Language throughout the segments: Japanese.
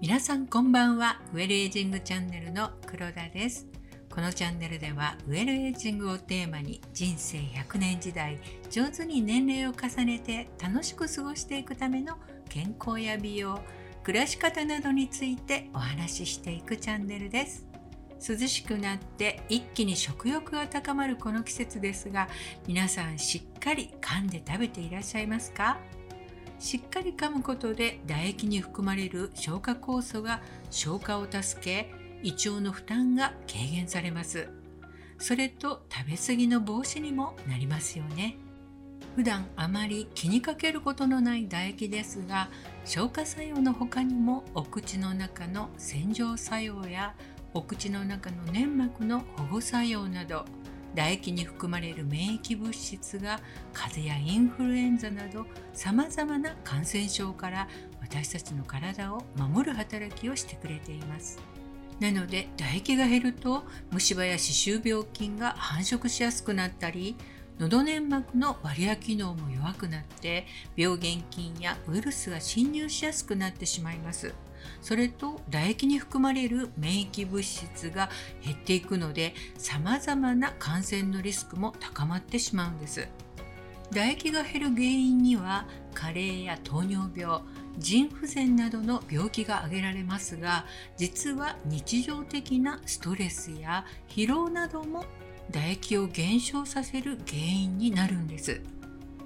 皆さんこんばんは。ウェルエイジングチャンネルの黒田です。このチャンネルではウェルエイジングをテーマに人生100年時代上手に年齢を重ねて楽しく過ごしていくための健康や美容暮らし方などについてお話ししていくチャンネルです。涼しくなって一気に食欲が高まるこの季節ですが皆さんしっかり噛んで食べていらっしゃいますか？しっかり噛むことで唾液に含まれる消化酵素が消化を助け胃腸の負担が軽減されます。それと食べ過ぎの防止にもなりますよね。普段あまり気にかけることのない唾液ですが消化作用の他にもお口の中の洗浄作用やお口の中の粘膜の保護作用など唾液に含まれる免疫物質が風邪やインフルエンザなどさまざまな感染症から私たちの体を守る働きをしてくれています。なので唾液が減ると虫歯や歯周病菌が繁殖しやすくなったり喉粘膜のバリア機能も弱くなって病原菌やウイルスが侵入しやすくなってしまいます。それと唾液に含まれる免疫物質が減っていくので様々な感染のリスクも高まってしまうんです。唾液が減る原因には加齢や糖尿病腎不全などの病気が挙げられますが実は日常的なストレスや疲労なども唾液を減少させる原因になるんです。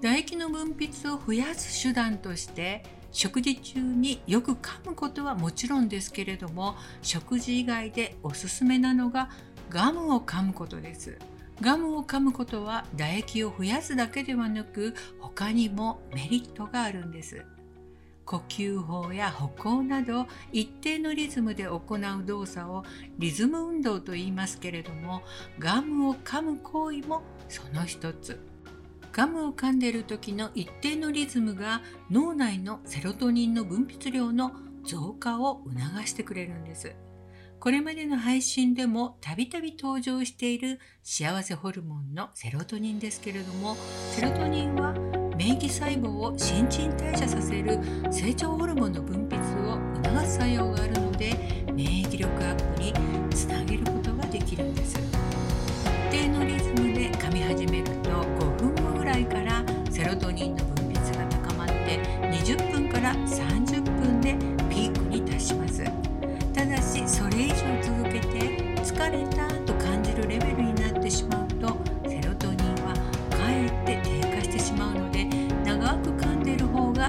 唾液の分泌を増やす手段として食事中によく噛むことはもちろんですけれども食事以外でおすすめなのがガムを噛むことです。ガムを噛むことは唾液を増やすだけではなく他にもメリットがあるんです。呼吸法や歩行など一定のリズムで行う動作をリズム運動と言いますけれどもガムを噛む行為もその一つ。ガムを噛んでいる時の一定のリズムが脳内のセロトニンの分泌量の増加を促してくれるんです。これまでの配信でもたびたび登場している幸せホルモンのセロトニンですけれどもセロトニンは免疫細胞を新陳代謝させる成長ホルモンの分泌を促す作用があるので免疫力アップにつなげることができるんです。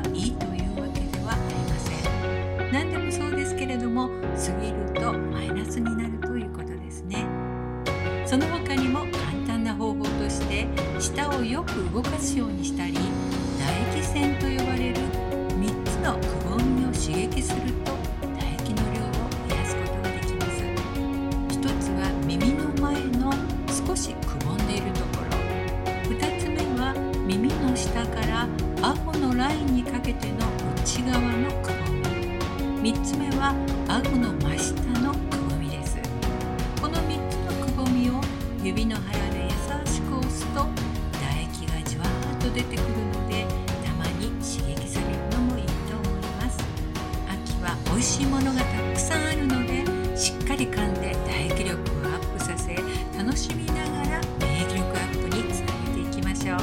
がいいというわけではありません。何でもそうですけれども過ぎるとマイナスになるということですね。その他にも簡単な方法として舌をよく動かすようにしたラインにかけての内側のくぼみ。3つ目は顎の真下のくぼみです。この3つのくぼみを指の腹で優しく押すと唾液がじわーっと出てくるのでたまに刺激されるのもいいと思います。秋は美味しいものがたくさんあるのでしっかり噛んで唾液力をアップさせ楽しみながら免疫力アップにつなげていきましょう。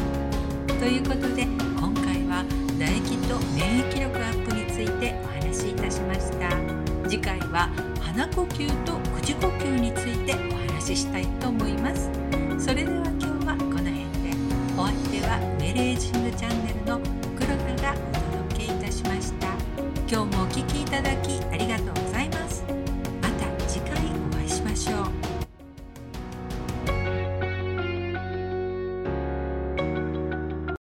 ということで唾液と免疫力アップについてお話しいたしました。次回は鼻呼吸と口呼吸についてお話ししたいと思います。それでは今日はこの辺で。お相手はメレージングチャンネルの黒田がお届けいたしました。今日も